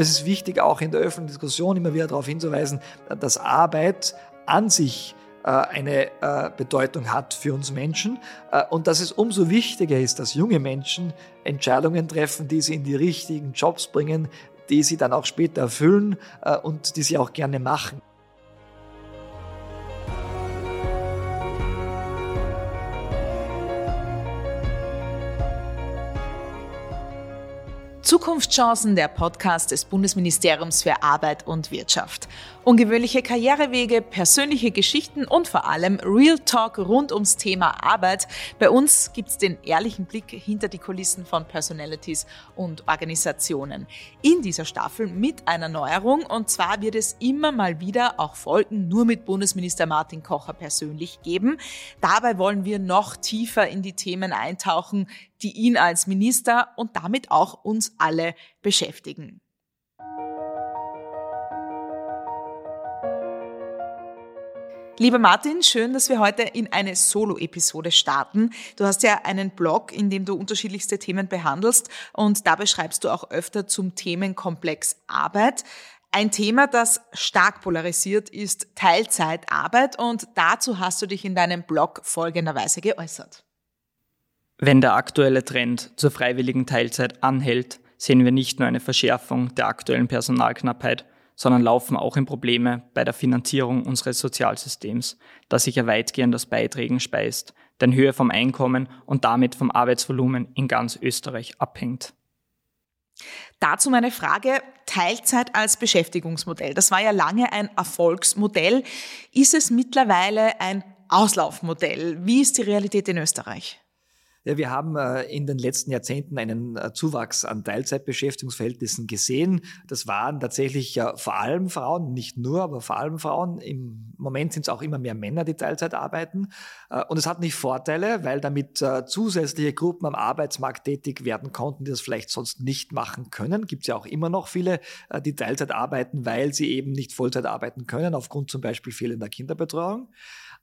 Es ist wichtig, auch in der öffentlichen Diskussion immer wieder darauf hinzuweisen, dass Arbeit an sich äh, eine äh, Bedeutung hat für uns Menschen äh, und dass es umso wichtiger ist, dass junge Menschen Entscheidungen treffen, die sie in die richtigen Jobs bringen, die sie dann auch später erfüllen und die sie auch gerne machen. Zukunftschancen, der Podcast des Bundesministeriums für Arbeit und Wirtschaft. Ungewöhnliche Karrierewege, persönliche Geschichten und vor allem Real Talk rund ums Thema Arbeit. Bei uns gibt's den ehrlichen Blick hinter die Kulissen von Personalities und Organisationen. In dieser Staffel mit einer Neuerung und zwar wird es immer mal wieder auch Folgen nur mit Bundesminister Martin Kocher persönlich geben. Dabei wollen wir noch tiefer in die Themen eintauchen, die ihn als Minister und damit auch uns alle beschäftigen. Lieber Martin, schön, dass wir heute in eine Solo-Episode starten. Du hast ja einen Blog, in dem du unterschiedlichste Themen behandelst und dabei schreibst du auch öfter zum Themenkomplex Arbeit. Ein Thema, das stark polarisiert, ist Teilzeitarbeit und dazu hast du dich in deinem Blog folgenderweise geäußert. Wenn der aktuelle Trend zur freiwilligen Teilzeit anhält, sehen wir nicht nur eine Verschärfung der aktuellen Personalknappheit, sondern laufen auch in Probleme bei der Finanzierung unseres Sozialsystems, das sich ja weitgehend aus Beiträgen speist, denn Höhe vom Einkommen und damit vom Arbeitsvolumen in ganz Österreich abhängt. Dazu meine Frage, Teilzeit als Beschäftigungsmodell. Das war ja lange ein Erfolgsmodell. Ist es mittlerweile ein Auslaufmodell? Wie ist die Realität in Österreich? Ja, wir haben äh, in den letzten Jahrzehnten einen äh, Zuwachs an Teilzeitbeschäftigungsverhältnissen gesehen. Das waren tatsächlich vor allem Frauen, nicht nur, aber vor allem Frauen. Im Moment sind es auch immer mehr Männer, die Teilzeit arbeiten. Äh, und es hat nicht Vorteile, weil damit zusätzliche Gruppen am Arbeitsmarkt tätig werden konnten, die das vielleicht sonst nicht machen können. Gibt es ja auch immer noch viele, die Teilzeit arbeiten, weil sie eben nicht Vollzeit arbeiten können, aufgrund zum Beispiel fehlender Kinderbetreuung.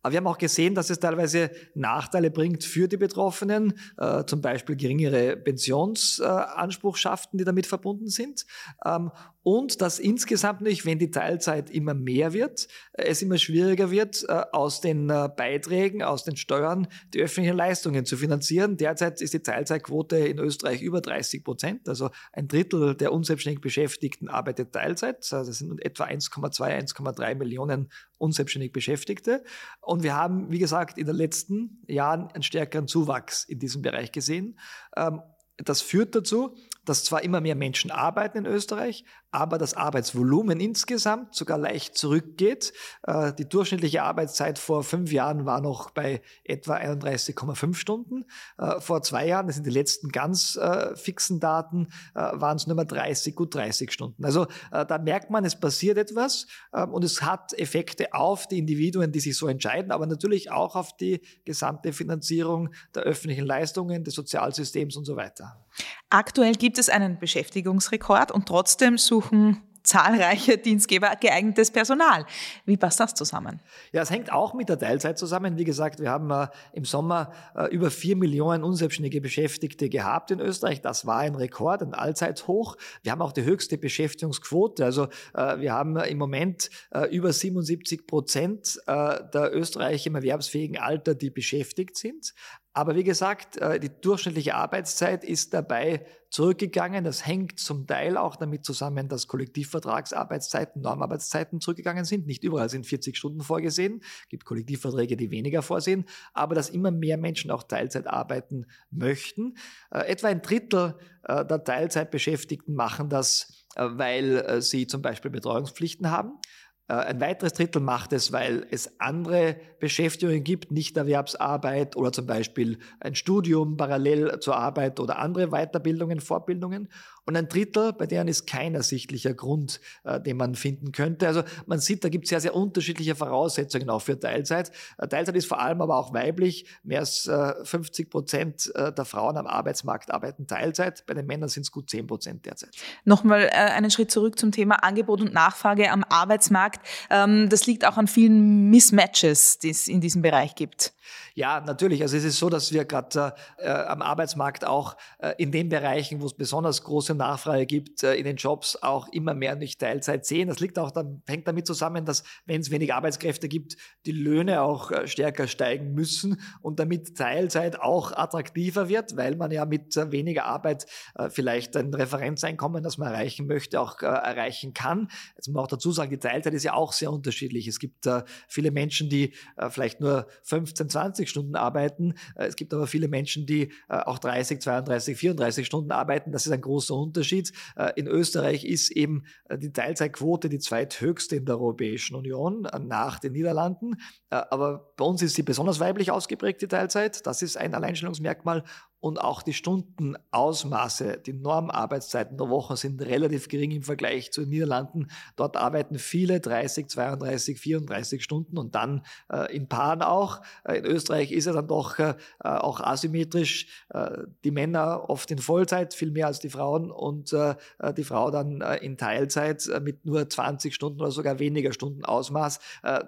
Aber wir haben auch gesehen, dass es teilweise Nachteile bringt für die Betroffenen, äh, zum Beispiel geringere Pensionsanspruchschaften, die damit verbunden sind. Ähm, und dass insgesamt nicht, wenn die Teilzeit immer mehr wird, äh, es immer schwieriger wird, äh, aus den äh, Beiträgen, aus den Steuern die öffentlichen Leistungen zu finanzieren. Derzeit ist die Teilzeitquote in Österreich über 30 Prozent, also ein Drittel der unselbstständig Beschäftigten arbeitet Teilzeit. Das sind etwa 1,2, 1,3 Millionen unselbstständig Beschäftigte. Und wir haben, wie gesagt, in den letzten Jahren einen stärkeren Zuwachs in diesem Bereich gesehen. Ähm, das führt dazu, dass zwar immer mehr Menschen arbeiten in Österreich, aber das Arbeitsvolumen insgesamt sogar leicht zurückgeht. Äh, die durchschnittliche Arbeitszeit vor fünf Jahren war noch bei etwa 31,5 Stunden. Äh, vor zwei Jahren, das sind die letzten ganz äh, fixen Daten, waren es nur mal 30, gut 30 Stunden. Also da merkt man, es passiert etwas ähm, und es hat Effekte auf die Individuen, die sich so entscheiden, aber natürlich auch auf die gesamte Finanzierung der öffentlichen Leistungen, des Sozialsystems und so weiter. Aktuell gibt es einen Beschäftigungsrekord und trotzdem suchen zahlreiche Dienstgeber geeignetes Personal. Wie passt das zusammen? Ja, es hängt auch mit der Teilzeit zusammen. Wie gesagt, wir haben äh, im Sommer äh, über vier Millionen unselbstständige Beschäftigte gehabt in Österreich. Das war ein Rekord, ein Allzeithoch. Wir haben auch die höchste Beschäftigungsquote. Also äh, wir haben im Moment äh, über 77 Prozent äh, der Österreicher im erwerbsfähigen Alter, die beschäftigt sind. Aber wie gesagt, äh, die durchschnittliche Arbeitszeit ist dabei zurückgegangen. Das hängt zum Teil auch damit zusammen, dass Kollektivvertragsarbeitszeiten, Normarbeitszeiten zurückgegangen sind. Nicht überall sind 40 Stunden vorgesehen. Es gibt Kollektivverträge, die weniger vorsehen. Aber dass immer mehr Menschen auch Teilzeit arbeiten möchten. Äh, etwa ein Drittel äh, der Teilzeitbeschäftigten machen das, weil sie zum Beispiel Betreuungspflichten haben. Äh, ein weiteres Drittel macht es, weil es andere Beschäftigungen gibt, nicht Erwerbsarbeit oder zum Beispiel ein Studium parallel zur Arbeit oder andere Weiterbildungen, Fortbildungen. Und ein Drittel, bei denen ist kein ersichtlicher Grund, äh, den man finden könnte. Also man sieht, da gibt es sehr, sehr unterschiedliche Voraussetzungen auch für Teilzeit. Äh, Teilzeit ist vor allem aber auch weiblich. Mehr als äh, 50 Prozent äh, der Frauen am Arbeitsmarkt arbeiten Teilzeit. Bei den Männern sind es gut 10 Prozent derzeit. Nochmal äh, einen Schritt zurück zum Thema Angebot und Nachfrage am Arbeitsmarkt. Ähm, das liegt auch an vielen Mismatches, die es in diesem Bereich gibt. Ja, natürlich. Also es ist so, dass wir gerade äh, am Arbeitsmarkt auch äh, in den Bereichen, wo es besonders große Nachfrage gibt, äh, in den Jobs auch immer mehr durch Teilzeit sehen. Das liegt auch dann, hängt damit zusammen, dass wenn es wenig Arbeitskräfte gibt, die Löhne auch äh, stärker steigen müssen und damit Teilzeit auch attraktiver wird, weil man ja mit äh, weniger Arbeit äh, vielleicht ein Referenzeinkommen, das man erreichen möchte, auch erreichen kann. Jetzt muss man auch dazu sagen, die Teilzeit ist ja auch sehr unterschiedlich. Es gibt viele Menschen, die vielleicht nur 15, 20 Stunden arbeiten. Äh, es gibt aber viele Menschen, die äh, auch 30, 32, 34 Stunden arbeiten. Das ist ein großer Unterschied. Äh, in Österreich ist eben die Teilzeitquote die zweithöchste in der Europäischen Union nach den Niederlanden. Aber bei uns ist sie besonders weiblich ausgeprägt, die Teilzeit. Das ist ein Alleinstellungsmerkmal und auch die Stundenausmaße, die Normarbeitszeiten der Woche sind relativ gering im Vergleich zu den Niederlanden. Dort arbeiten viele 30, 32, 34 Stunden und dann äh, in Paaren auch. Äh, in Österreich ist er dann doch äh, auch asymmetrisch. Äh, die Männer oft in Vollzeit, viel mehr als die Frauen und äh, die Frau dann äh, in Teilzeit mit nur 20 Stunden oder sogar weniger Stunden Ausmaß.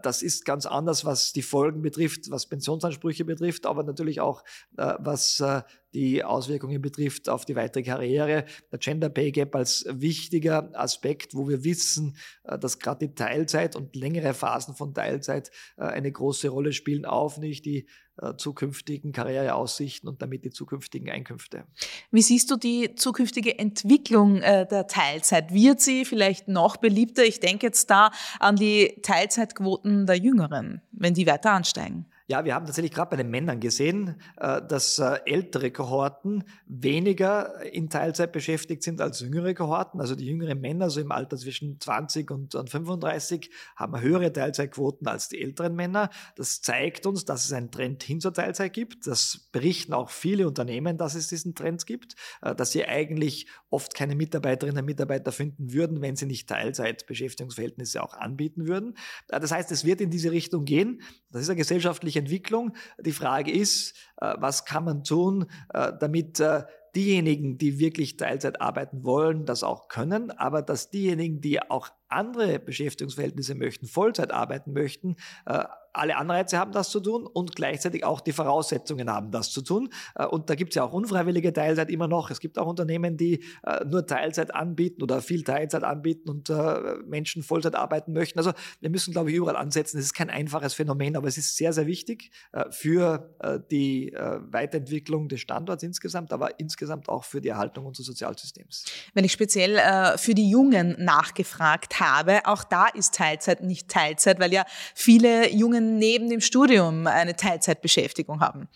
das ist ganz anders, was die Folgen betrifft, was Pensionsansprüche betrifft, aber natürlich auch was die Auswirkungen betrifft auf die weitere Karriere. Der Gender Pay Gap als wichtiger Aspekt, wo wir wissen, äh, dass gerade die Teilzeit und längere Phasen von Teilzeit äh, eine große Rolle spielen, auf nicht die äh, zukünftigen Karriereaussichten und damit die zukünftigen Einkünfte. Wie siehst du die zukünftige Entwicklung der Teilzeit? Wird sie vielleicht noch beliebter? Ich denke jetzt da an die Teilzeitquoten der Jüngeren, wenn die weiter ansteigen. Ja, wir haben tatsächlich gerade bei den Männern gesehen, äh, dass äh, ältere Kohorten weniger in Teilzeit beschäftigt sind als jüngere Kohorten. Also die jüngeren Männer, so im Alter zwischen 20 und 35, haben höhere Teilzeitquoten als die älteren Männer. Das zeigt uns, dass es einen Trend hin zur Teilzeit gibt. Das berichten auch viele Unternehmen, dass es diesen Trend gibt, äh, dass sie eigentlich oft keine Mitarbeiterinnen und Mitarbeiter finden würden, wenn sie nicht Teilzeitbeschäftigungsverhältnisse auch anbieten würden. Das heißt, es wird in diese Richtung gehen. Das ist eine gesellschaftliche Entwicklung. Die Frage ist, äh, was kann man tun, äh, damit äh, diejenigen, die wirklich Teilzeit arbeiten wollen, das auch können, aber dass diejenigen, die auch andere Beschäftigungsverhältnisse möchten, Vollzeit arbeiten möchten, alle Anreize haben, das zu tun und gleichzeitig auch die Voraussetzungen haben, das zu tun. Äh, und da gibt es ja auch unfreiwillige Teilzeit immer noch. Es gibt auch Unternehmen, die äh, nur Teilzeit anbieten oder viel Teilzeit anbieten und äh, Menschen Vollzeit arbeiten möchten. Also wir müssen, glaube ich, überall ansetzen. Es ist kein einfaches Phänomen, aber es ist sehr, sehr wichtig für die Weiterentwicklung des Standorts insgesamt, aber insgesamt auch für die Erhaltung unseres Sozialsystems. Wenn ich speziell für die Jungen nachgefragt habe, auch da ist Teilzeit nicht Teilzeit, weil ja viele Jungen neben dem Studium eine Teilzeitbeschäftigung haben.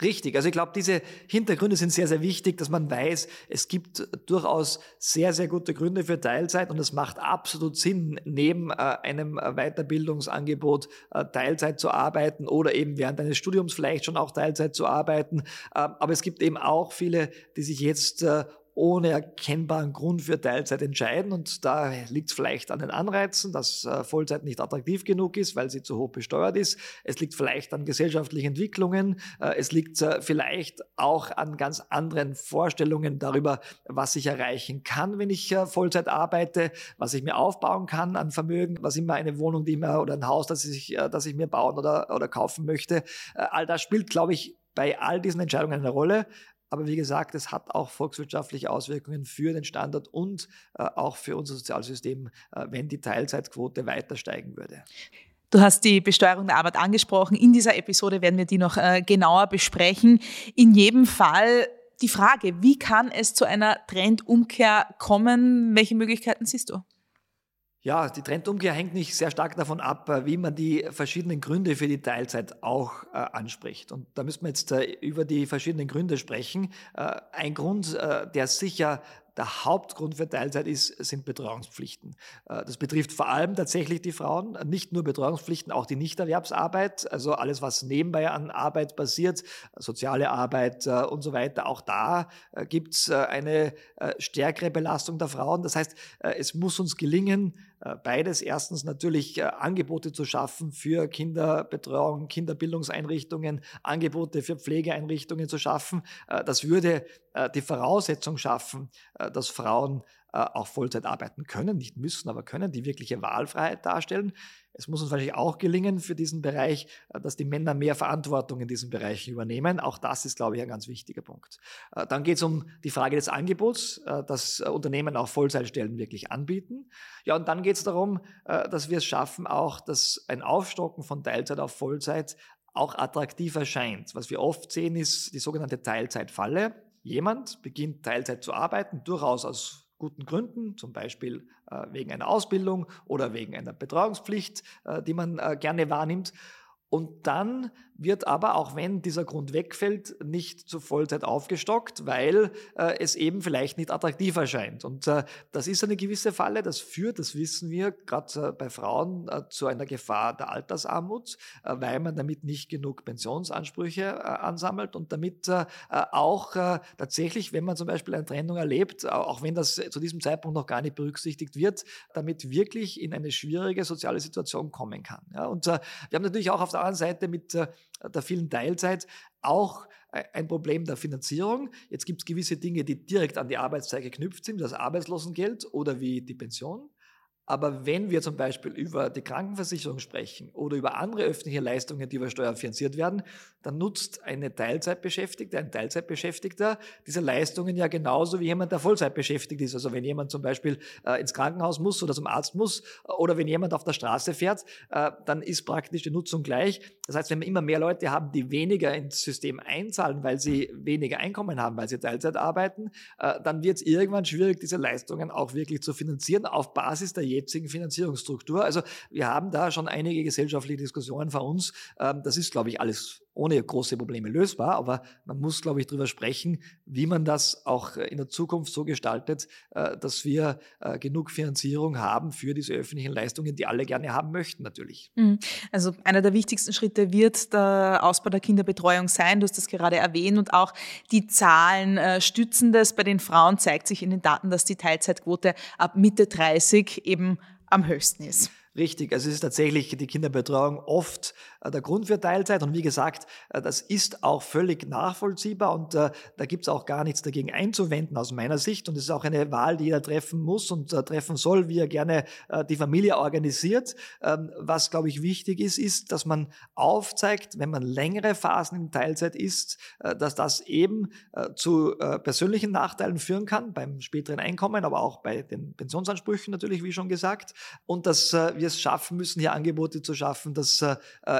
Richtig, also ich glaube, diese Hintergründe sind sehr, sehr wichtig, dass man weiß, es gibt durchaus sehr, sehr gute Gründe für Teilzeit und es macht absolut Sinn, neben äh, einem Weiterbildungsangebot äh, Teilzeit zu arbeiten oder eben während eines Studiums vielleicht schon auch Teilzeit zu arbeiten. Äh, aber es gibt eben auch viele, die sich jetzt äh, ohne erkennbaren Grund für Teilzeit entscheiden. Und da liegt es vielleicht an den Anreizen, dass äh, Vollzeit nicht attraktiv genug ist, weil sie zu hoch besteuert ist. Es liegt vielleicht an gesellschaftlichen Entwicklungen. Äh, es liegt äh, vielleicht auch an ganz anderen Vorstellungen darüber, was ich erreichen kann, wenn ich Vollzeit arbeite, was ich mir aufbauen kann an Vermögen, was immer eine Wohnung, die mir oder ein Haus, das ich, das ich mir bauen oder, oder kaufen möchte. All das spielt, glaube ich, bei all diesen Entscheidungen eine Rolle. Aber wie gesagt, es hat auch volkswirtschaftliche Auswirkungen für den Standort und äh, auch für unser Sozialsystem, äh, wenn die Teilzeitquote weiter steigen würde. Du hast die Besteuerung der Arbeit angesprochen. In dieser Episode werden wir die noch äh, genauer besprechen. In jedem Fall die Frage, wie kann es zu einer Trendumkehr kommen? Welche Möglichkeiten siehst du? Ja, die Trendumkehr hängt nicht sehr stark davon ab, äh, wie man die verschiedenen Gründe für die Teilzeit auch äh, anspricht. Und da müssen wir jetzt äh, über die verschiedenen Gründe sprechen. Äh, ein Grund, äh, der sicher der Hauptgrund für Teilzeit ist, sind Betreuungspflichten. Äh, das betrifft vor allem tatsächlich die Frauen, nicht nur Betreuungspflichten, auch die Nichterwerbsarbeit, also alles, was nebenbei an Arbeit passiert, soziale Arbeit und so weiter. Auch da gibt es eine stärkere Belastung der Frauen. Das heißt, es muss uns gelingen, beides. Erstens natürlich Angebote zu schaffen für Kinderbetreuung, Kinderbildungseinrichtungen, Angebote für Pflegeeinrichtungen zu schaffen. Das würde die Voraussetzung schaffen, dass Frauen auch Vollzeit arbeiten können, nicht müssen, aber können, die wirkliche Wahlfreiheit darstellen. Es muss uns wahrscheinlich auch gelingen für diesen Bereich, äh, dass die Männer mehr Verantwortung in diesen Bereichen übernehmen. Auch das ist, glaube ich, ein ganz wichtiger Punkt. Äh, dann geht es um die Frage des Angebots, äh, dass Unternehmen auch Vollzeitstellen wirklich anbieten. Ja, und dann geht es darum, dass wir es schaffen, auch dass ein Aufstocken von Teilzeit auf Vollzeit auch attraktiv erscheint. Was wir oft sehen, ist die sogenannte Teilzeitfalle. Jemand beginnt Teilzeit zu arbeiten, durchaus aus guten Gründen, zum Beispiel äh, wegen einer Ausbildung oder wegen einer Betreuungspflicht, äh, die man äh, gerne wahrnimmt. Und dann wird aber, auch wenn dieser Grund wegfällt, nicht zur Vollzeit aufgestockt, weil äh, es eben vielleicht nicht attraktiv erscheint. Und äh, das ist eine gewisse Falle, das führt, das wissen wir, gerade äh, bei Frauen äh, zu einer Gefahr der Altersarmut, äh, weil man damit nicht genug Pensionsansprüche äh, ansammelt und damit auch tatsächlich, wenn man zum Beispiel eine Trennung erlebt, auch wenn das zu diesem Zeitpunkt noch gar nicht berücksichtigt wird, damit wirklich in eine schwierige soziale Situation kommen kann. Ja, und wir haben natürlich auch auf der anderen Seite mit der vielen Teilzeit auch e-, ein Problem der Finanzierung. Jetzt gibt es gewisse Dinge, die direkt an die Arbeitszeit geknüpft sind, das Arbeitslosengeld oder wie die Pension. Aber wenn wir zum Beispiel über die Krankenversicherung sprechen oder über andere öffentliche Leistungen, die über Steuern finanziert werden, dann nutzt eine Teilzeitbeschäftigte, ein Teilzeitbeschäftigter diese Leistungen ja genauso wie jemand, der Vollzeit beschäftigt ist. Also wenn jemand zum Beispiel äh, ins Krankenhaus muss oder zum Arzt muss oder wenn jemand auf der Straße fährt, äh, dann ist praktisch die Nutzung gleich. Das heißt, wenn wir immer mehr Leute haben, die weniger ins System einzahlen, weil sie weniger Einkommen haben, weil sie Teilzeit arbeiten, äh, dann wird es irgendwann schwierig, diese Leistungen auch wirklich zu finanzieren auf Basis der jetzigen Finanzierungsstruktur. Also wir haben da schon einige gesellschaftliche Diskussionen vor uns. Ähm, das ist, glaube ich, alles ohne große Probleme lösbar, aber man muss, glaube ich, darüber sprechen, wie man das auch in der Zukunft so gestaltet, äh, dass wir äh, genug Finanzierung haben für diese öffentlichen Leistungen, die alle gerne haben möchten, natürlich. Mhm. Also einer der wichtigsten Schritte wird der Ausbau der Kinderbetreuung sein. Du hast das gerade erwähnt und auch die Zahlen äh, stützen das. Bei den Frauen zeigt sich in den Daten, dass die Teilzeitquote ab Mitte 30 eben am höchsten ist. Richtig, also es ist tatsächlich die Kinderbetreuung oft äh, der Grund für Teilzeit. Und wie gesagt, äh, das ist auch völlig nachvollziehbar und äh, da gibt es auch gar nichts dagegen einzuwenden aus meiner Sicht. Und es ist auch eine Wahl, die jeder treffen muss und treffen soll, wie er gerne die Familie organisiert. Ähm, was, glaube ich, wichtig ist, ist, dass man aufzeigt, wenn man längere Phasen in Teilzeit ist, dass das eben zu persönlichen Nachteilen führen kann, beim späteren Einkommen, aber auch bei den Pensionsansprüchen natürlich, wie schon gesagt. Und dass wir es schaffen müssen, hier Angebote zu schaffen, dass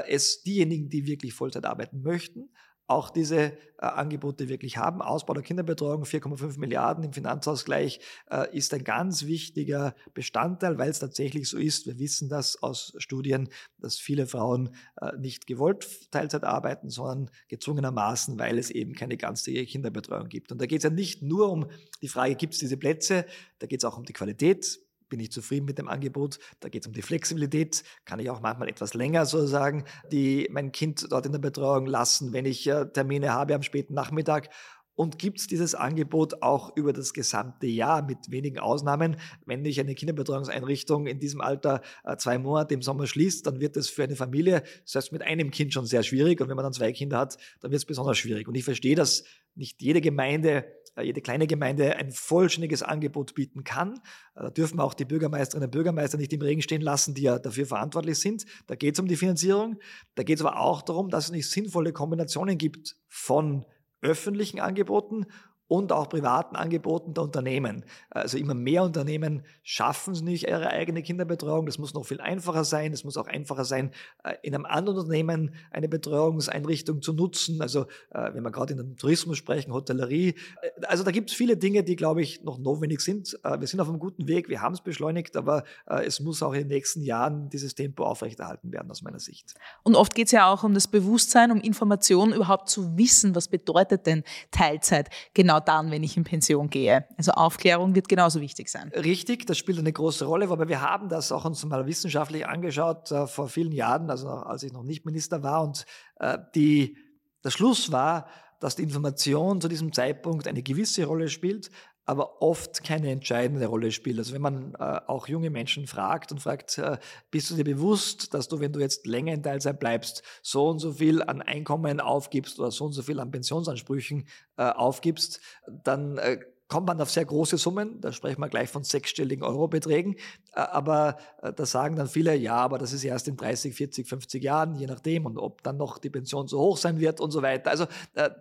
es diejenigen, die wirklich Vollzeit arbeiten möchten, auch diese äh, Angebote wirklich haben. Ausbau der Kinderbetreuung, 4,5 Milliarden im Finanzausgleich, äh, ist ein ganz wichtiger Bestandteil, weil es tatsächlich so ist. Wir wissen das aus Studien, dass viele Frauen äh, nicht gewollt Teilzeit arbeiten, sondern gezwungenermaßen, weil es eben keine ganztägige Kinderbetreuung gibt. Und da geht es ja nicht nur um die Frage, gibt es diese Plätze, da geht es auch um die Qualität bin ich zufrieden mit dem Angebot. Da geht es um die Flexibilität. Kann ich auch manchmal etwas länger sozusagen die mein Kind dort in der Betreuung lassen, wenn ich äh, Termine habe am späten Nachmittag. Und gibt es dieses Angebot auch über das gesamte Jahr mit wenigen Ausnahmen? Wenn ich eine Kinderbetreuungseinrichtung in diesem Alter äh, zwei Monate im Sommer schließt, dann wird es für eine Familie selbst mit einem Kind schon sehr schwierig. Und wenn man dann zwei Kinder hat, dann wird es besonders schwierig. Und ich verstehe, dass nicht jede Gemeinde jede kleine Gemeinde ein vollständiges Angebot bieten kann. Äh, da dürfen wir auch die Bürgermeisterinnen und Bürgermeister nicht im Regen stehen lassen, die ja dafür verantwortlich sind. Da geht es um die Finanzierung. Da geht es aber auch darum, dass es nicht sinnvolle Kombinationen gibt von öffentlichen Angeboten und auch privaten Angeboten der Unternehmen. Also immer mehr Unternehmen schaffen es nicht ihre eigene Kinderbetreuung. Das muss noch viel einfacher sein. Es muss auch einfacher sein, äh, in einem anderen Unternehmen eine Betreuungseinrichtung zu nutzen. Also äh, wenn wir gerade in dem Tourismus sprechen, Hotellerie. Äh, also da gibt es viele Dinge, die, glaube ich, noch notwendig sind. Wir sind auf einem guten Weg. Wir haben es beschleunigt, aber es muss auch in den nächsten Jahren dieses Tempo aufrechterhalten werden, aus meiner Sicht. Und oft geht es ja auch um das Bewusstsein, um Informationen überhaupt zu wissen, was bedeutet denn Teilzeit genau genau dann, wenn ich in Pension gehe. Also Aufklärung wird genauso wichtig sein. Richtig, das spielt eine große Rolle, aber wir haben das auch uns mal wissenschaftlich angeschaut äh, vor vielen Jahren, also als ich noch nicht Minister war und äh, die, der Schluss war, dass die Information zu diesem Zeitpunkt eine gewisse Rolle spielt, aber oft keine entscheidende Rolle spielt. Also wenn man äh, auch junge Menschen fragt und fragt, äh, bist du dir bewusst, dass du, wenn du jetzt länger in Teilzeit bleibst, so und so viel an Einkommen aufgibst oder so und so viel an Pensionsansprüchen äh, aufgibst, dann äh, kommt man auf sehr große Summen, da sprechen wir gleich von sechsstelligen Eurobeträgen, aber da sagen dann viele, ja, aber das ist erst in 30, 40, 50 Jahren, je nachdem, und ob dann noch die Pension so hoch sein wird und so weiter. Also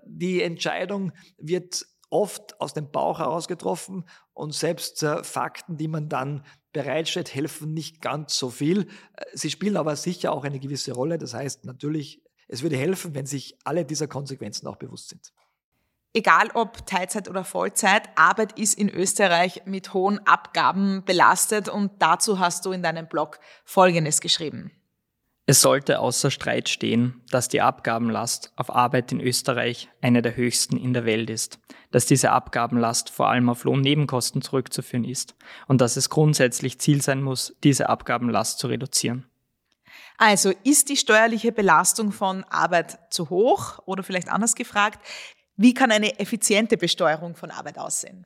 die Entscheidung wird oft aus dem Bauch heraus getroffen und selbst Fakten, die man dann bereitstellt, helfen nicht ganz so viel. Sie spielen aber sicher auch eine gewisse Rolle. Das heißt natürlich, es würde helfen, wenn sich alle dieser Konsequenzen auch bewusst sind. Egal ob Teilzeit oder Vollzeit, Arbeit ist in Österreich mit hohen Abgaben belastet und dazu hast du in deinem Blog Folgendes geschrieben. Es sollte außer Streit stehen, dass die Abgabenlast auf Arbeit in Österreich eine der höchsten in der Welt ist, dass diese Abgabenlast vor allem auf Lohnnebenkosten zurückzuführen ist und dass es grundsätzlich Ziel sein muss, diese Abgabenlast zu reduzieren. Also ist die steuerliche Belastung von Arbeit zu hoch oder vielleicht anders gefragt, wie kann eine effiziente Besteuerung von Arbeit aussehen?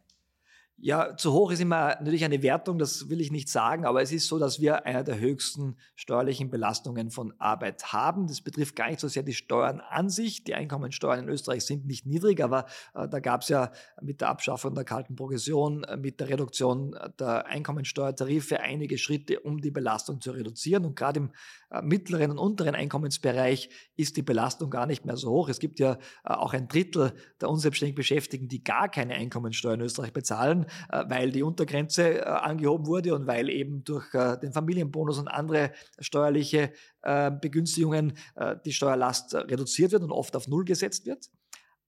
Ja, zu hoch ist immer natürlich eine Wertung, das will ich nicht sagen, aber es ist so, dass wir eine der höchsten steuerlichen Belastungen von Arbeit haben. Das betrifft gar nicht so sehr die Steuern an sich. Die Einkommensteuern in Österreich sind nicht niedrig, aber äh, da gab es ja mit der Abschaffung der kalten Progression, äh, mit der Reduktion der Einkommensteuertarife einige Schritte, um die Belastung zu reduzieren. Und gerade im äh, mittleren und unteren Einkommensbereich ist die Belastung gar nicht mehr so hoch. Es gibt ja äh, auch ein Drittel der unselbstständig Beschäftigten, die gar keine Einkommensteuer in Österreich bezahlen, äh, weil die Untergrenze angehoben wurde und weil eben durch den Familienbonus und andere steuerliche Begünstigungen die Steuerlast reduziert wird und oft auf Null gesetzt wird.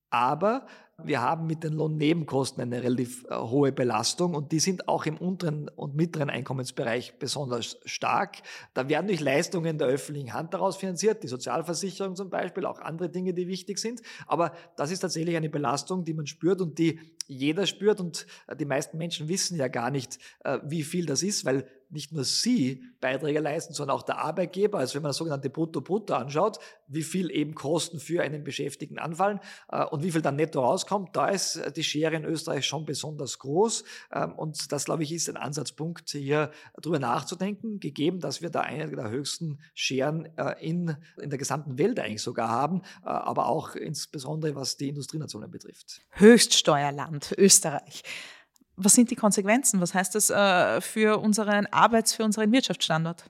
Aber wir haben mit den Lohnnebenkosten eine relativ äh, hohe Belastung und die sind auch im unteren und mittleren Einkommensbereich besonders stark. Da werden durch Leistungen der öffentlichen Hand daraus finanziert, die Sozialversicherung zum Beispiel, auch andere Dinge, die wichtig sind. Aber das ist tatsächlich eine Belastung, die man spürt und die jeder spürt und äh, die meisten Menschen wissen ja gar nicht, äh, wie viel das ist, weil nicht nur sie Beiträge leisten, sondern auch der Arbeitgeber. Also wenn man das sogenannte Brutto-Brutto anschaut, wie viel eben Kosten für einen Beschäftigten anfallen und wie viel dann netto rauskommt, rauskommt, da ist äh, die Schere in Österreich schon besonders groß. Ähm, und das, glaube ich, ist ein Ansatzpunkt, hier darüber nachzudenken, gegeben, dass wir da eine der höchsten Scheren äh, in, in der gesamten Welt eigentlich sogar haben, äh, aber auch insbesondere was die Industrienationen betrifft. Höchststeuerland, Österreich. Was sind die Konsequenzen? Was heißt das für unseren Arbeits-, für unseren Wirtschaftsstandort?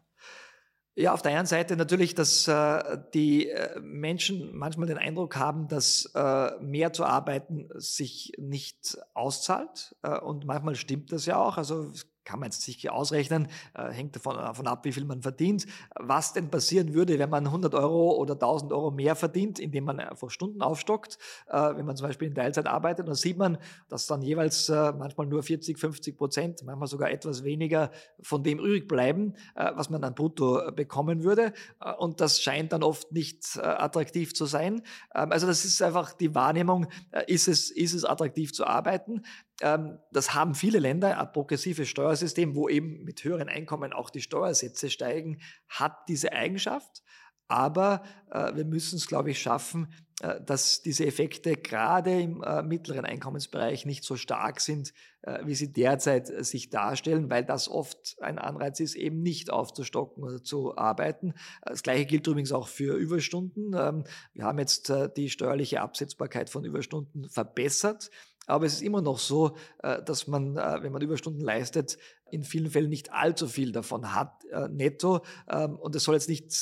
Ja, auf der einen Seite natürlich, dass äh, die äh, Menschen manchmal den Eindruck haben, dass äh, mehr zu arbeiten sich nicht auszahlt. Äh, und manchmal stimmt das ja auch. Also kann man jetzt sicher ausrechnen, äh, hängt davon, davon, ab, wie viel man verdient. Was denn passieren würde, wenn man 100 Euro oder 1000 Euro mehr verdient, indem man einfach Stunden aufstockt, äh, wenn man zum Beispiel in Teilzeit arbeitet, dann sieht man, dass dann jeweils äh, manchmal nur 40, 50 Prozent, manchmal sogar etwas weniger von dem übrig bleiben, äh, was man dann brutto bekommen würde. Äh, und das scheint dann oft nicht äh, attraktiv zu sein. Ähm, also das ist einfach die Wahrnehmung, ist, es, ist es attraktiv zu arbeiten? Ähm, das haben viele Länder, ein progressives Steuersystem, wo eben mit höheren Einkommen auch die Steuersätze steigen, hat diese Eigenschaft. Aber äh, wir müssen es, glaube ich, schaffen, äh, dass diese Effekte gerade im äh, mittleren Einkommensbereich nicht so stark sind, äh, wie sie derzeit äh, sich darstellen, weil das oft ein Anreiz ist, eben nicht aufzustocken oder zu arbeiten. Äh, das gleiche gilt übrigens auch für Überstunden. Ähm, wir haben jetzt die steuerliche Absetzbarkeit von Überstunden verbessert. Aber es ist immer noch so, äh, dass man, äh, wenn man Überstunden leistet, in vielen Fällen nicht allzu viel davon hat, äh, netto. Ähm, und es soll jetzt nicht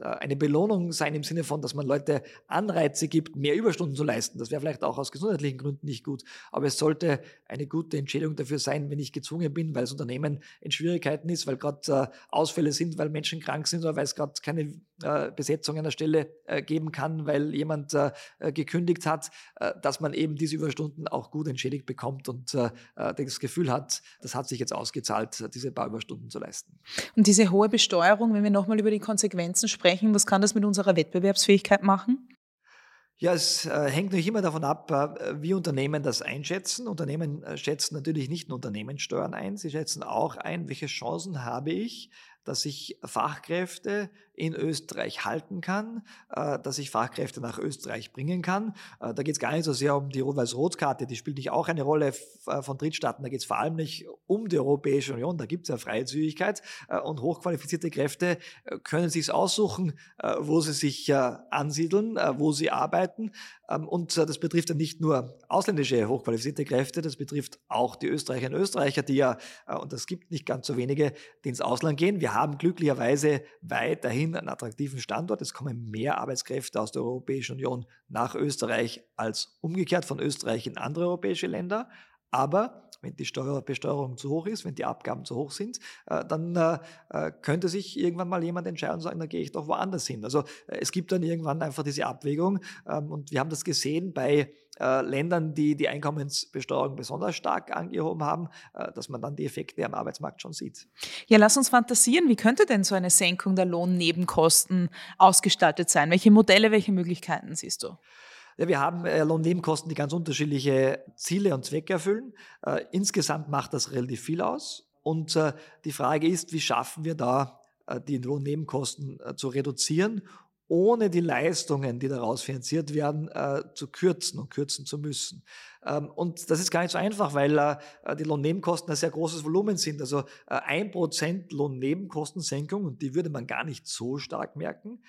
eine Belohnung sein im Sinne von, dass man Leute Anreize gibt, mehr Überstunden zu leisten. Das wäre vielleicht auch aus gesundheitlichen Gründen nicht gut. Aber es sollte eine gute Entschädigung dafür sein, wenn ich gezwungen bin, weil das Unternehmen in Schwierigkeiten ist, weil gerade Ausfälle sind, weil Menschen krank sind oder weil es gerade keine Besetzung an der Stelle geben kann, weil jemand gekündigt hat, dass man eben diese Überstunden auch gut entschädigt bekommt und äh, äh, das Gefühl hat, das hat sich jetzt ausgezahlt, diese paar Überstunden zu leisten. Und diese hohe Besteuerung, wenn wir nochmal über die Konsequenzen sprechen, was kann das mit unserer Wettbewerbsfähigkeit machen? Ja, es äh, hängt natürlich immer davon ab, äh, wie Unternehmen das einschätzen. Unternehmen äh, schätzen natürlich nicht nur Unternehmenssteuern ein, sie schätzen auch ein, welche Chancen habe ich, dass ich Fachkräfte in Österreich halten kann, äh, dass ich Fachkräfte nach Österreich bringen kann. Äh, da geht es gar nicht so sehr um die Rot-Weiß-Rot-Karte, die spielt nicht auch eine Rolle äh, von Drittstaaten, da geht es vor allem nicht um die Europäische Union, da gibt es ja Freizügigkeit und hochqualifizierte Kräfte können sich aussuchen, wo sie sich ansiedeln, wo sie arbeiten Ähm, und das betrifft ja nicht nur ausländische hochqualifizierte Kräfte, das betrifft auch die Österreicherinnen und Österreicher, die ja, und das gibt nicht ganz so wenige, die ins Ausland gehen. Wir haben glücklicherweise weiterhin einen attraktiven Standort. Es kommen mehr Arbeitskräfte aus der Europäischen Union nach Österreich als umgekehrt von Österreich in andere europäische Länder. Aber wenn die Steuerbesteuerung zu hoch ist, wenn die Abgaben zu hoch sind, äh, dann äh, äh, könnte sich irgendwann mal jemand entscheiden und sagen, dann gehe ich doch woanders hin. Also es gibt dann irgendwann einfach diese Abwägung ähm, und wir haben das gesehen bei Ländern, die die Einkommensbesteuerung besonders stark angehoben haben, dass man dann die Effekte am Arbeitsmarkt schon sieht. Ja, lass uns fantasieren. Wie könnte denn so eine Senkung der Lohnnebenkosten ausgestaltet sein? Welche Modelle, welche Möglichkeiten siehst du? Ja, wir haben äh, Lohnnebenkosten, die ganz unterschiedliche Ziele und Zwecke erfüllen. Äh, insgesamt macht das relativ viel aus. Und äh, die Frage ist, wie schaffen wir da, die Lohnnebenkosten zu reduzieren ohne die Leistungen, die daraus finanziert werden, äh, zu kürzen und kürzen zu müssen. Ähm, und das ist gar nicht so einfach, weil äh, die Lohnnebenkosten ein sehr großes Volumen sind. Also äh, ein Prozent Lohnnebenkostensenkung, und die würde man gar nicht so stark merken,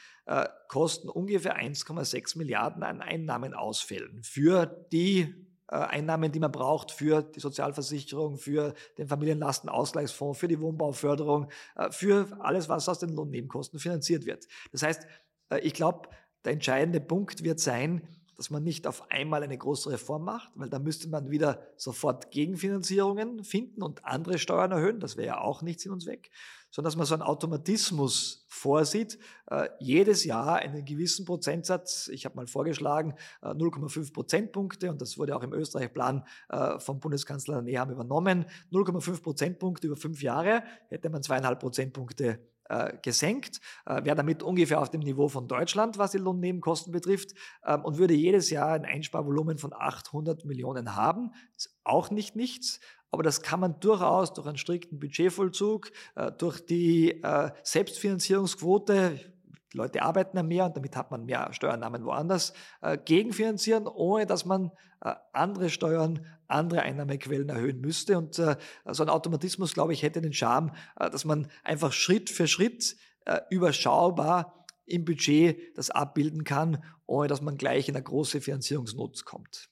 kosten ungefähr 1,6 Milliarden an Einnahmen ausfällen für die Einnahmen, die man braucht für die Sozialversicherung, für den Familienlastenausgleichsfonds, für die Wohnbauförderung, für alles, was aus den Lohnnebenkosten finanziert wird. Das heißt, ich glaube, der entscheidende Punkt wird sein, dass man nicht auf einmal eine große Reform macht, weil da müsste man wieder sofort Gegenfinanzierungen finden und andere Steuern erhöhen. Das wäre ja auch nichts in uns weg, sondern dass man so einen Automatismus vorsieht, äh, jedes Jahr einen gewissen Prozentsatz, ich habe mal vorgeschlagen, äh, 0,5 Prozentpunkte und das wurde auch im Österreich-Plan äh, vom Bundeskanzler Neham übernommen, 0,5 Prozentpunkte über fünf Jahre hätte man zweieinhalb Prozentpunkte äh, gesenkt, äh, wäre damit ungefähr auf dem Niveau von Deutschland, was die Lohnnebenkosten betrifft, ähm, und würde jedes Jahr ein Einsparvolumen von 800 Millionen haben. Ist auch nicht nichts, aber das kann man durchaus durch einen strikten Budgetvollzug, äh, durch die Selbstfinanzierungsquote, die Leute arbeiten ja mehr und damit hat man mehr Steuernahmen woanders, äh, gegenfinanzieren, ohne dass man äh, andere Steuern, andere Einnahmequellen erhöhen müsste. Und äh, so ein Automatismus, glaube ich, hätte den Charme, äh, dass man einfach Schritt für Schritt äh, überschaubar im Budget das abbilden kann, ohne dass man gleich in eine große Finanzierungsnot kommt.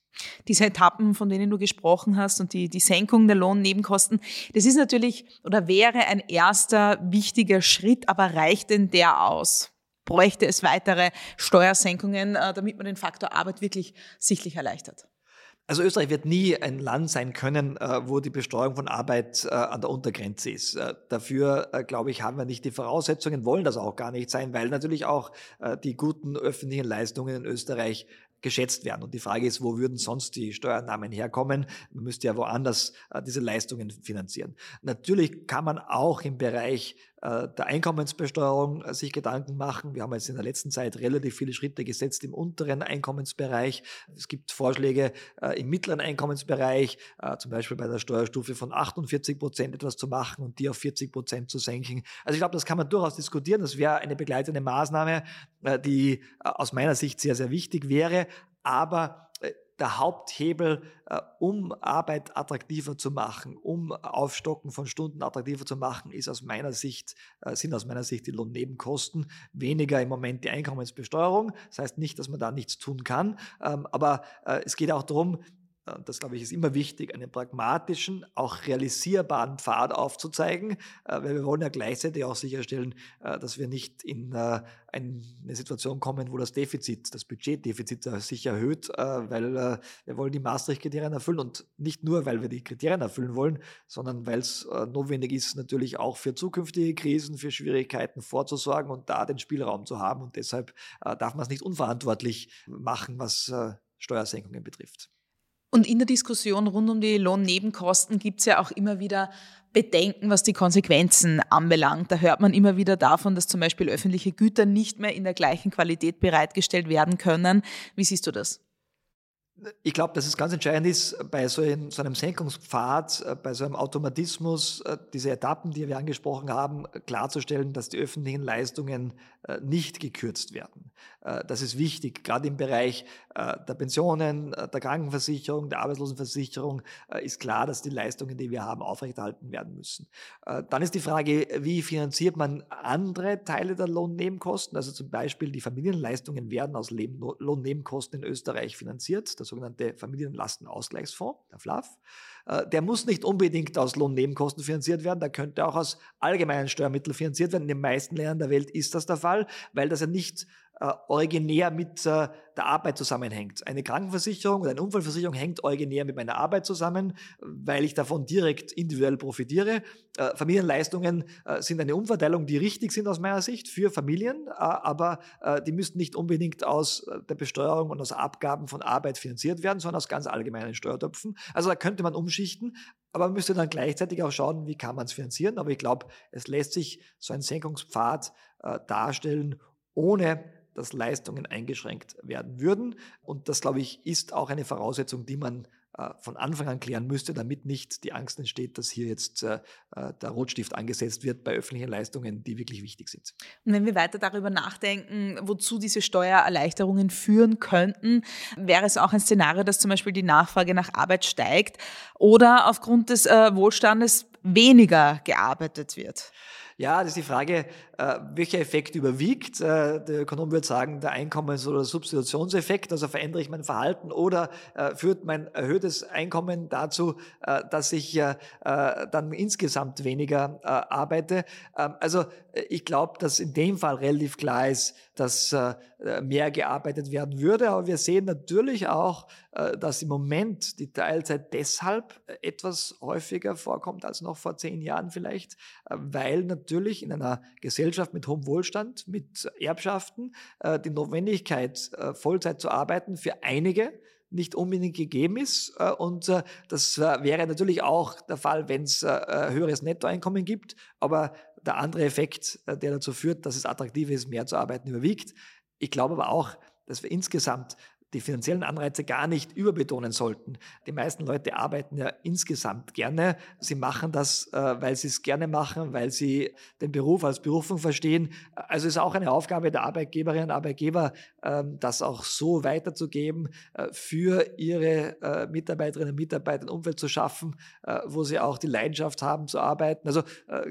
Diese Etappen, von denen du gesprochen hast und die, die Senkung der Lohnnebenkosten, das ist natürlich oder wäre ein erster wichtiger Schritt, aber reicht denn der aus? Bräuchte es weitere Steuersenkungen, äh, damit man den Faktor Arbeit wirklich sichtlich erleichtert? Also Österreich wird nie ein Land sein können, äh, wo die Besteuerung von Arbeit äh, an der Untergrenze ist. Dafür, glaube ich, haben wir nicht die Voraussetzungen, wollen das auch gar nicht sein, weil natürlich auch die guten öffentlichen Leistungen in Österreich geschätzt werden. Und die Frage ist, wo würden sonst die Steuernahmen herkommen? Man müsste ja woanders diese Leistungen finanzieren. Natürlich kann man auch im Bereich der Einkommensbesteuerung äh, sich Gedanken machen. Wir haben jetzt in der letzten Zeit relativ viele Schritte gesetzt im unteren Einkommensbereich. Es gibt Vorschläge im mittleren Einkommensbereich, zum Beispiel bei der Steuerstufe von 48 Prozent etwas zu machen und die auf 40 Prozent zu senken. Also ich glaube, das kann man durchaus diskutieren. Das wäre eine begleitende Maßnahme, die aus meiner Sicht sehr, sehr wichtig wäre aber äh, der Haupthebel, äh, um Arbeit attraktiver zu machen, um Aufstocken von Stunden attraktiver zu machen, ist aus meiner Sicht, äh, sind aus meiner Sicht die Lohnnebenkosten, weniger im Moment die Einkommensbesteuerung. Das heißt nicht, dass man da nichts tun kann, ähm, aber es geht auch darum, das glaube ich ist immer wichtig, einen pragmatischen, auch realisierbaren Pfad aufzuzeigen, äh, weil wir wollen ja gleichzeitig auch sicherstellen, äh, dass wir nicht in äh, eine Situation kommen, wo das Defizit, das Budgetdefizit sich erhöht, weil wir wollen die Maastricht-Kriterien erfüllen und nicht nur, weil wir die Kriterien erfüllen wollen, sondern weil es notwendig ist, natürlich auch für zukünftige Krisen, für Schwierigkeiten vorzusorgen und da den Spielraum zu haben. Und deshalb darf man es nicht unverantwortlich machen, was Steuersenkungen betrifft. Und in der Diskussion rund um die Lohnnebenkosten gibt es ja auch immer wieder Bedenken, was die Konsequenzen anbelangt. Da hört man immer wieder davon, dass zum Beispiel öffentliche Güter nicht mehr in der gleichen Qualität bereitgestellt werden können. Wie siehst du das? Ich glaube, dass es ganz entscheidend ist, bei so, ein, so, einem Senkungspfad, äh, bei so einem Automatismus, äh, diese Etappen, die wir angesprochen haben, klarzustellen, dass die öffentlichen Leistungen äh, nicht gekürzt werden. Das ist wichtig, gerade im Bereich der Pensionen, der Krankenversicherung, der Arbeitslosenversicherung ist klar, dass die Leistungen, die wir haben, aufrechterhalten werden müssen. Dann ist die Frage, wie finanziert man andere Teile der Lohnnebenkosten? Also zum Beispiel die Familienleistungen werden aus Lohnnebenkosten in Österreich finanziert, der sogenannte Familienlastenausgleichsfonds, der FLAF. Der muss nicht unbedingt aus Lohnnebenkosten finanziert werden, der könnte auch aus allgemeinen Steuermitteln finanziert werden. In den meisten Ländern der Welt ist das der Fall, weil das ja nicht äh, originär mit äh, der Arbeit zusammenhängt. Eine Krankenversicherung oder eine Unfallversicherung hängt originär mit meiner Arbeit zusammen, weil ich davon direkt individuell profitiere. Äh, Familienleistungen äh, sind eine Umverteilung, die richtig sind aus meiner Sicht für Familien, äh, aber äh, die müssten nicht unbedingt aus der Besteuerung und aus Abgaben von Arbeit finanziert werden, sondern aus ganz allgemeinen Steuertöpfen. Also da könnte man umschichten, aber man müsste dann gleichzeitig auch schauen, wie kann man es finanzieren. Aber ich glaube, es lässt sich so ein Senkungspfad darstellen, ohne dass Leistungen eingeschränkt werden würden. Und das, glaube ich, ist auch eine Voraussetzung, die man äh, von Anfang an klären müsste, damit nicht die Angst entsteht, dass hier jetzt äh, äh, der Rotstift angesetzt wird bei öffentlichen Leistungen, die wirklich wichtig sind. Und wenn wir weiter darüber nachdenken, wozu diese Steuererleichterungen führen könnten, wäre es auch ein Szenario, dass zum Beispiel die Nachfrage nach Arbeit steigt oder aufgrund des Wohlstandes weniger gearbeitet wird. Ja, das ist die Frage, äh, welcher Effekt überwiegt. Äh, der Ökonom würde sagen, der Einkommens- oder Substitutionseffekt, also verändere ich mein Verhalten oder äh, führt mein erhöhtes Einkommen dazu, dass ich dann insgesamt weniger arbeite. Ähm, also ich glaube, dass in dem Fall relativ klar ist, dass mehr gearbeitet werden würde. Aber wir sehen natürlich auch, dass im Moment die Teilzeit deshalb etwas häufiger vorkommt als noch vor zehn Jahren vielleicht, weil natürlich in einer Gesellschaft Gesellschaft mit hohem Wohlstand, mit Erbschaften, äh, die Notwendigkeit, äh, Vollzeit zu arbeiten, für einige nicht unbedingt gegeben ist. Äh, und das wäre natürlich auch der Fall, wenn es höheres Nettoeinkommen gibt. Aber der andere Effekt, der dazu führt, dass es attraktiv ist, mehr zu arbeiten, überwiegt. Ich glaube aber auch, dass wir insgesamt die finanziellen Anreize gar nicht überbetonen sollten. Die meisten Leute arbeiten ja insgesamt gerne. Sie machen das, äh, weil sie es gerne machen, weil sie den Beruf als Berufung verstehen. Also ist auch eine Aufgabe der Arbeitgeberinnen und Arbeitgeber, ähm, das auch so weiterzugeben, äh, für ihre äh, Mitarbeiterinnen und Mitarbeiter ein Umfeld zu schaffen, wo sie auch die Leidenschaft haben zu arbeiten. Also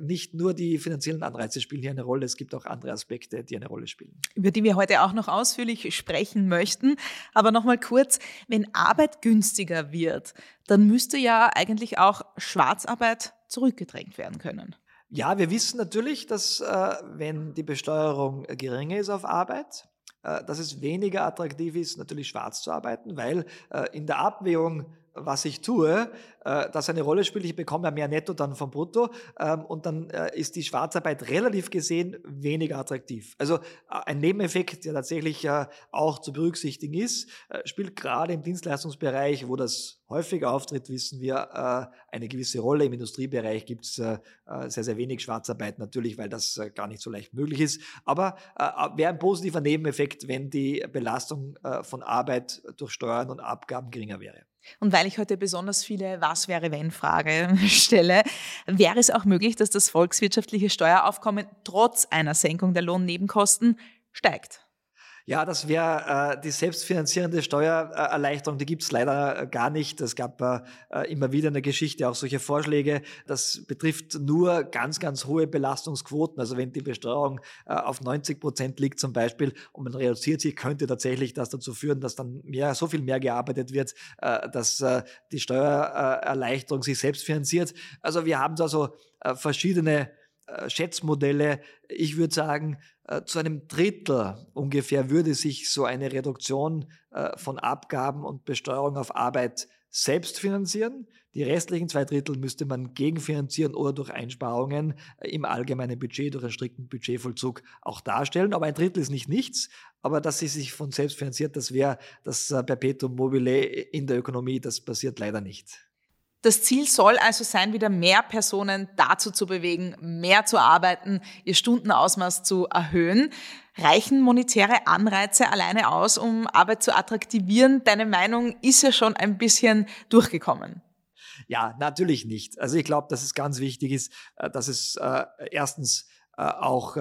nicht nur die finanziellen Anreize spielen hier eine Rolle, es gibt auch andere Aspekte, die eine Rolle spielen. Über die wir heute auch noch ausführlich sprechen möchten. Aber nochmal kurz, wenn Arbeit günstiger wird, dann müsste ja eigentlich auch Schwarzarbeit zurückgedrängt werden können. Ja, wir wissen natürlich, dass äh, wenn die Besteuerung geringer ist auf Arbeit, äh, dass es weniger attraktiv ist, natürlich schwarz zu arbeiten, weil äh, in der Abwägung was ich tue, äh, das eine Rolle spielt. Ich bekomme ja mehr Netto dann vom Brutto ähm, und dann äh, ist die Schwarzarbeit relativ gesehen weniger attraktiv. Also äh, ein Nebeneffekt, der tatsächlich äh, auch zu berücksichtigen ist, äh, spielt gerade im Dienstleistungsbereich, wo das häufiger auftritt, wissen wir, äh, eine gewisse Rolle. Im Industriebereich gibt es sehr, sehr wenig Schwarzarbeit natürlich, weil das gar nicht so leicht möglich ist. Aber wäre ein positiver Nebeneffekt, wenn die Belastung von Arbeit durch Steuern und Abgaben geringer wäre. Und weil ich heute besonders viele Was wäre wenn Frage stelle, wäre es auch möglich, dass das volkswirtschaftliche Steueraufkommen trotz einer Senkung der Lohnnebenkosten steigt. Ja, das wäre äh, die selbstfinanzierende Steuererleichterung, die gibt's leider äh, gar nicht. Es gab äh, äh, immer wieder in der Geschichte auch solche Vorschläge. Das betrifft nur ganz, ganz hohe Belastungsquoten. Also wenn die Besteuerung äh, auf 90 Prozent liegt zum Beispiel und man reduziert sie, könnte tatsächlich das dazu führen, dass dann mehr, so viel mehr gearbeitet wird, äh, dass äh, die Steuererleichterung sich selbst finanziert. Also wir haben da so äh, verschiedene Schätzmodelle. Ich würde sagen, äh, zu einem Drittel ungefähr würde sich so eine Reduktion äh, von Abgaben und Besteuerung auf Arbeit selbst finanzieren. Die restlichen zwei Drittel müsste man gegenfinanzieren oder durch Einsparungen im allgemeinen Budget, durch einen strikten Budgetvollzug auch darstellen. Aber ein Drittel ist nicht nichts. Aber dass sie sich von selbst finanziert, das wäre das Perpetuum mobile in der Ökonomie. Das passiert leider nicht. Das Ziel soll also sein, wieder mehr Personen dazu zu bewegen, mehr zu arbeiten, ihr Stundenausmaß zu erhöhen. Reichen monetäre Anreize alleine aus, um Arbeit zu attraktivieren? Deine Meinung ist ja schon ein bisschen durchgekommen. Ja, natürlich nicht. Also ich glaube, dass es ganz wichtig ist, äh, dass es äh, erstens auch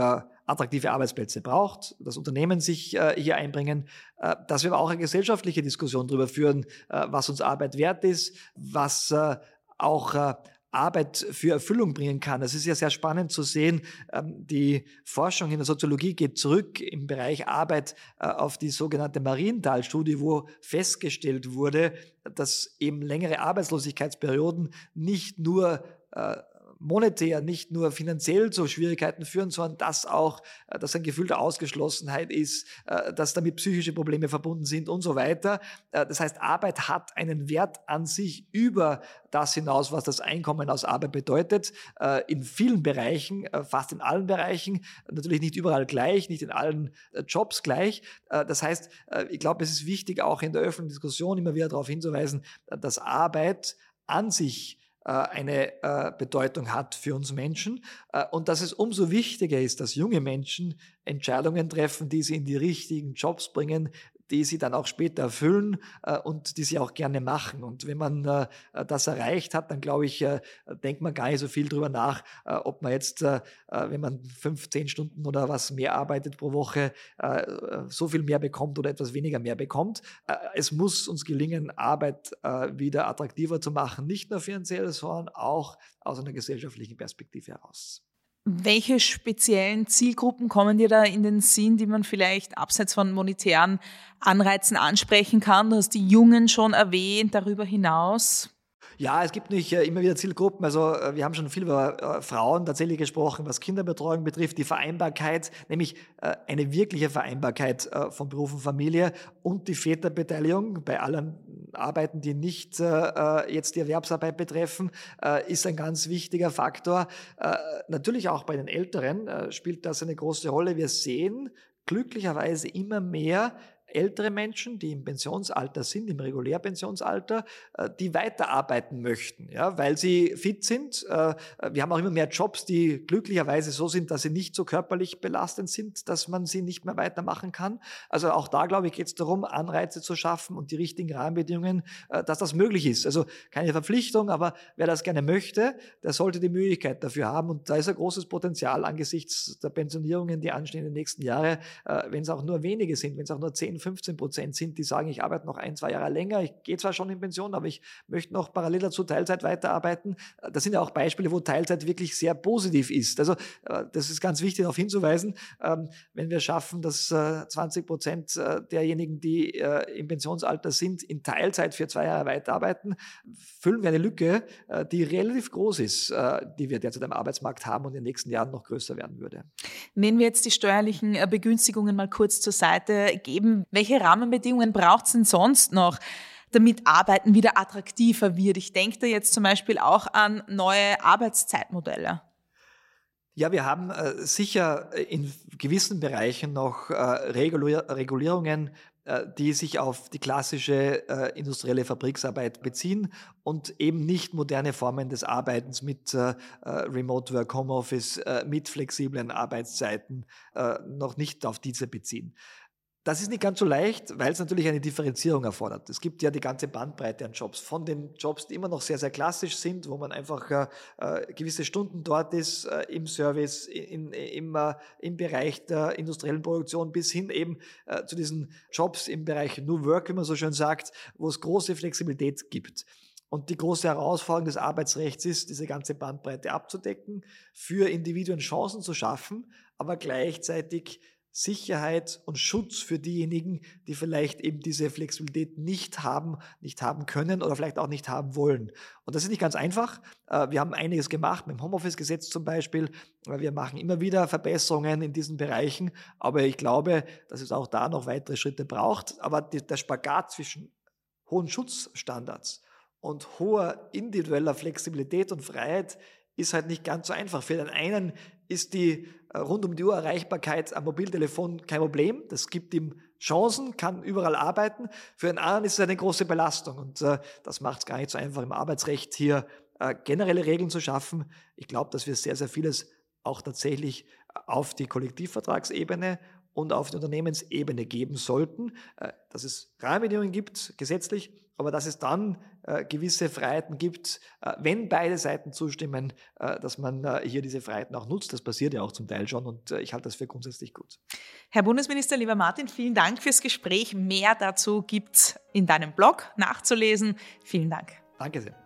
attraktive Arbeitsplätze braucht, das Unternehmen sich hier einbringen, dass wir aber auch eine gesellschaftliche Diskussion darüber führen, was uns Arbeit wert ist, was auch Arbeit für Erfüllung bringen kann. Es ist ja sehr spannend zu sehen, ähm, die Forschung in der Soziologie geht zurück im Bereich Arbeit äh, auf die sogenannte Marienthal-Studie, wo festgestellt wurde, dass eben längere Arbeitslosigkeitsperioden nicht nur äh, monetär, nicht nur finanziell zu Schwierigkeiten führen, sondern dass auch, äh, dass ein Gefühl der Ausgeschlossenheit ist, äh, dass damit psychische Probleme verbunden sind und so weiter. Äh, das heißt, Arbeit hat einen Wert an sich über das hinaus, was das Einkommen aus Arbeit bedeutet. In vielen Bereichen, fast in allen Bereichen, natürlich nicht überall gleich, nicht in allen Jobs gleich. Das heißt, ich glaube, es ist wichtig, auch in der öffentlichen Diskussion immer wieder darauf hinzuweisen, dass Arbeit an sich eine äh, Bedeutung hat für uns Menschen. Äh, und dass es umso wichtiger ist, dass junge Menschen Entscheidungen treffen, die sie in die richtigen Jobs bringen, die sie dann auch später erfüllen äh, und die sie auch gerne machen. Und wenn man äh, das erreicht hat, dann glaube ich, äh, denkt man gar nicht so viel drüber nach, äh, ob man jetzt, äh, äh, wenn man fünf, zehn Stunden oder was mehr arbeitet pro Woche, so viel mehr bekommt oder etwas weniger mehr bekommt. es muss uns gelingen, Arbeit wieder attraktiver zu machen, nicht nur finanziell, sondern auch aus einer gesellschaftlichen Perspektive heraus. Welche speziellen Zielgruppen kommen dir da in den Sinn, die man vielleicht abseits von monetären Anreizen ansprechen kann? Du hast die Jungen schon erwähnt, darüber hinaus. Ja, es gibt nicht äh, immer wieder Zielgruppen. Also äh, wir haben schon viel über äh, Frauen tatsächlich gesprochen, was Kinderbetreuung betrifft, die Vereinbarkeit, nämlich eine wirkliche Vereinbarkeit von Beruf und Familie und die Väterbeteiligung bei allen Arbeiten, die nicht jetzt die Erwerbsarbeit betreffen, ist ein ganz wichtiger Faktor. Natürlich auch bei den Älteren spielt das eine große Rolle. Wir sehen glücklicherweise immer mehr ältere Menschen, die im Pensionsalter sind, im Regulärpensionsalter, äh, die weiterarbeiten möchten, ja, weil sie fit sind. Äh, wir haben auch immer mehr Jobs, die glücklicherweise so sind, dass sie nicht so körperlich belastend sind, dass man sie nicht mehr weitermachen kann. Also auch da, glaube ich, geht es darum, Anreize zu schaffen und die richtigen Rahmenbedingungen, äh, dass das möglich ist. Also keine Verpflichtung, aber wer das gerne möchte, der sollte die Möglichkeit dafür haben. Und da ist ein großes Potenzial angesichts der Pensionierungen, die anstehen in den nächsten Jahren, wenn es auch nur wenige sind, wenn es auch nur 10, 15 Prozent sind, die sagen, ich arbeite noch ein, zwei Jahre länger, ich gehe zwar schon in Pension, aber ich möchte noch parallel dazu Teilzeit weiterarbeiten. Das sind ja auch Beispiele, wo Teilzeit wirklich sehr positiv ist. Also äh, das ist ganz wichtig darauf hinzuweisen, ähm, wenn wir schaffen, dass 20 äh, Prozent äh, derjenigen, die im Pensionsalter sind, in Teilzeit für zwei Jahre weiterarbeiten, füllen wir eine Lücke, die relativ groß ist, die wir derzeit am Arbeitsmarkt haben und in den nächsten Jahren noch größer werden würde. Nehmen wir jetzt die steuerlichen Begünstigungen mal kurz zur Seite. Geben welche Rahmenbedingungen braucht es denn sonst noch? damit Arbeiten wieder attraktiver wird. Ich denke da jetzt zum Beispiel auch an neue Arbeitszeitmodelle. Ja, wir haben äh, sicher in gewissen Bereichen noch äh, Regulier Regulierungen, äh, die sich auf die klassische äh, industrielle Fabriksarbeit beziehen und eben nicht moderne Formen des Arbeitens mit äh, äh, Remote Work, Homeoffice, mit flexiblen Arbeitszeiten noch nicht auf diese beziehen. Das ist nicht ganz so leicht, weil es natürlich eine Differenzierung erfordert. Es gibt ja die ganze Bandbreite an Jobs. Von den Jobs, die immer noch sehr, sehr klassisch sind, wo man einfach äh, äh gewisse Stunden dort ist, äh, im Service, in, im, äh, im Bereich der industriellen Produktion, bis hin eben äh, zu diesen Jobs im Bereich New Work, wie man so schön sagt, wo es große Flexibilität gibt. Und die große Herausforderung des Arbeitsrechts ist, diese ganze Bandbreite abzudecken, für Individuen Chancen zu schaffen, aber gleichzeitig Sicherheit und Schutz für diejenigen, die vielleicht eben diese Flexibilität nicht haben, nicht haben können oder vielleicht auch nicht haben wollen. Und das ist nicht ganz einfach. Äh, wir haben einiges gemacht mit dem Homeoffice-Gesetz zum Beispiel. Wir machen immer wieder Verbesserungen in diesen Bereichen. Aber ich glaube, dass es auch da noch weitere Schritte braucht. Aber der Spagat zwischen hohen Schutzstandards und hoher individueller Flexibilität und Freiheit ist halt nicht ganz so einfach. Für den einen ist die äh, rund um die Uhr Erreichbarkeit am Mobiltelefon kein Problem. Das gibt ihm Chancen, kann überall arbeiten. Für den anderen ist es eine große Belastung. Und äh, das macht es gar nicht so einfach im Arbeitsrecht hier äh, generelle Regeln zu schaffen. Ich glaube, dass wir sehr, sehr vieles auch tatsächlich auf die Kollektivvertragsebene und auf die Unternehmensebene geben sollten, äh, dass es Rahmenbedingungen gibt, gesetzlich, aber dass es dann äh, gewisse Freiheiten gibt, äh, wenn beide Seiten zustimmen, äh, dass man äh, hier diese Freiheiten auch nutzt. Das passiert ja auch zum Teil schon und äh, ich halte das für grundsätzlich gut. Herr Bundesminister, lieber Martin, vielen Dank fürs Gespräch. Mehr dazu gibt es in deinem Blog nachzulesen. Vielen Dank. Danke sehr.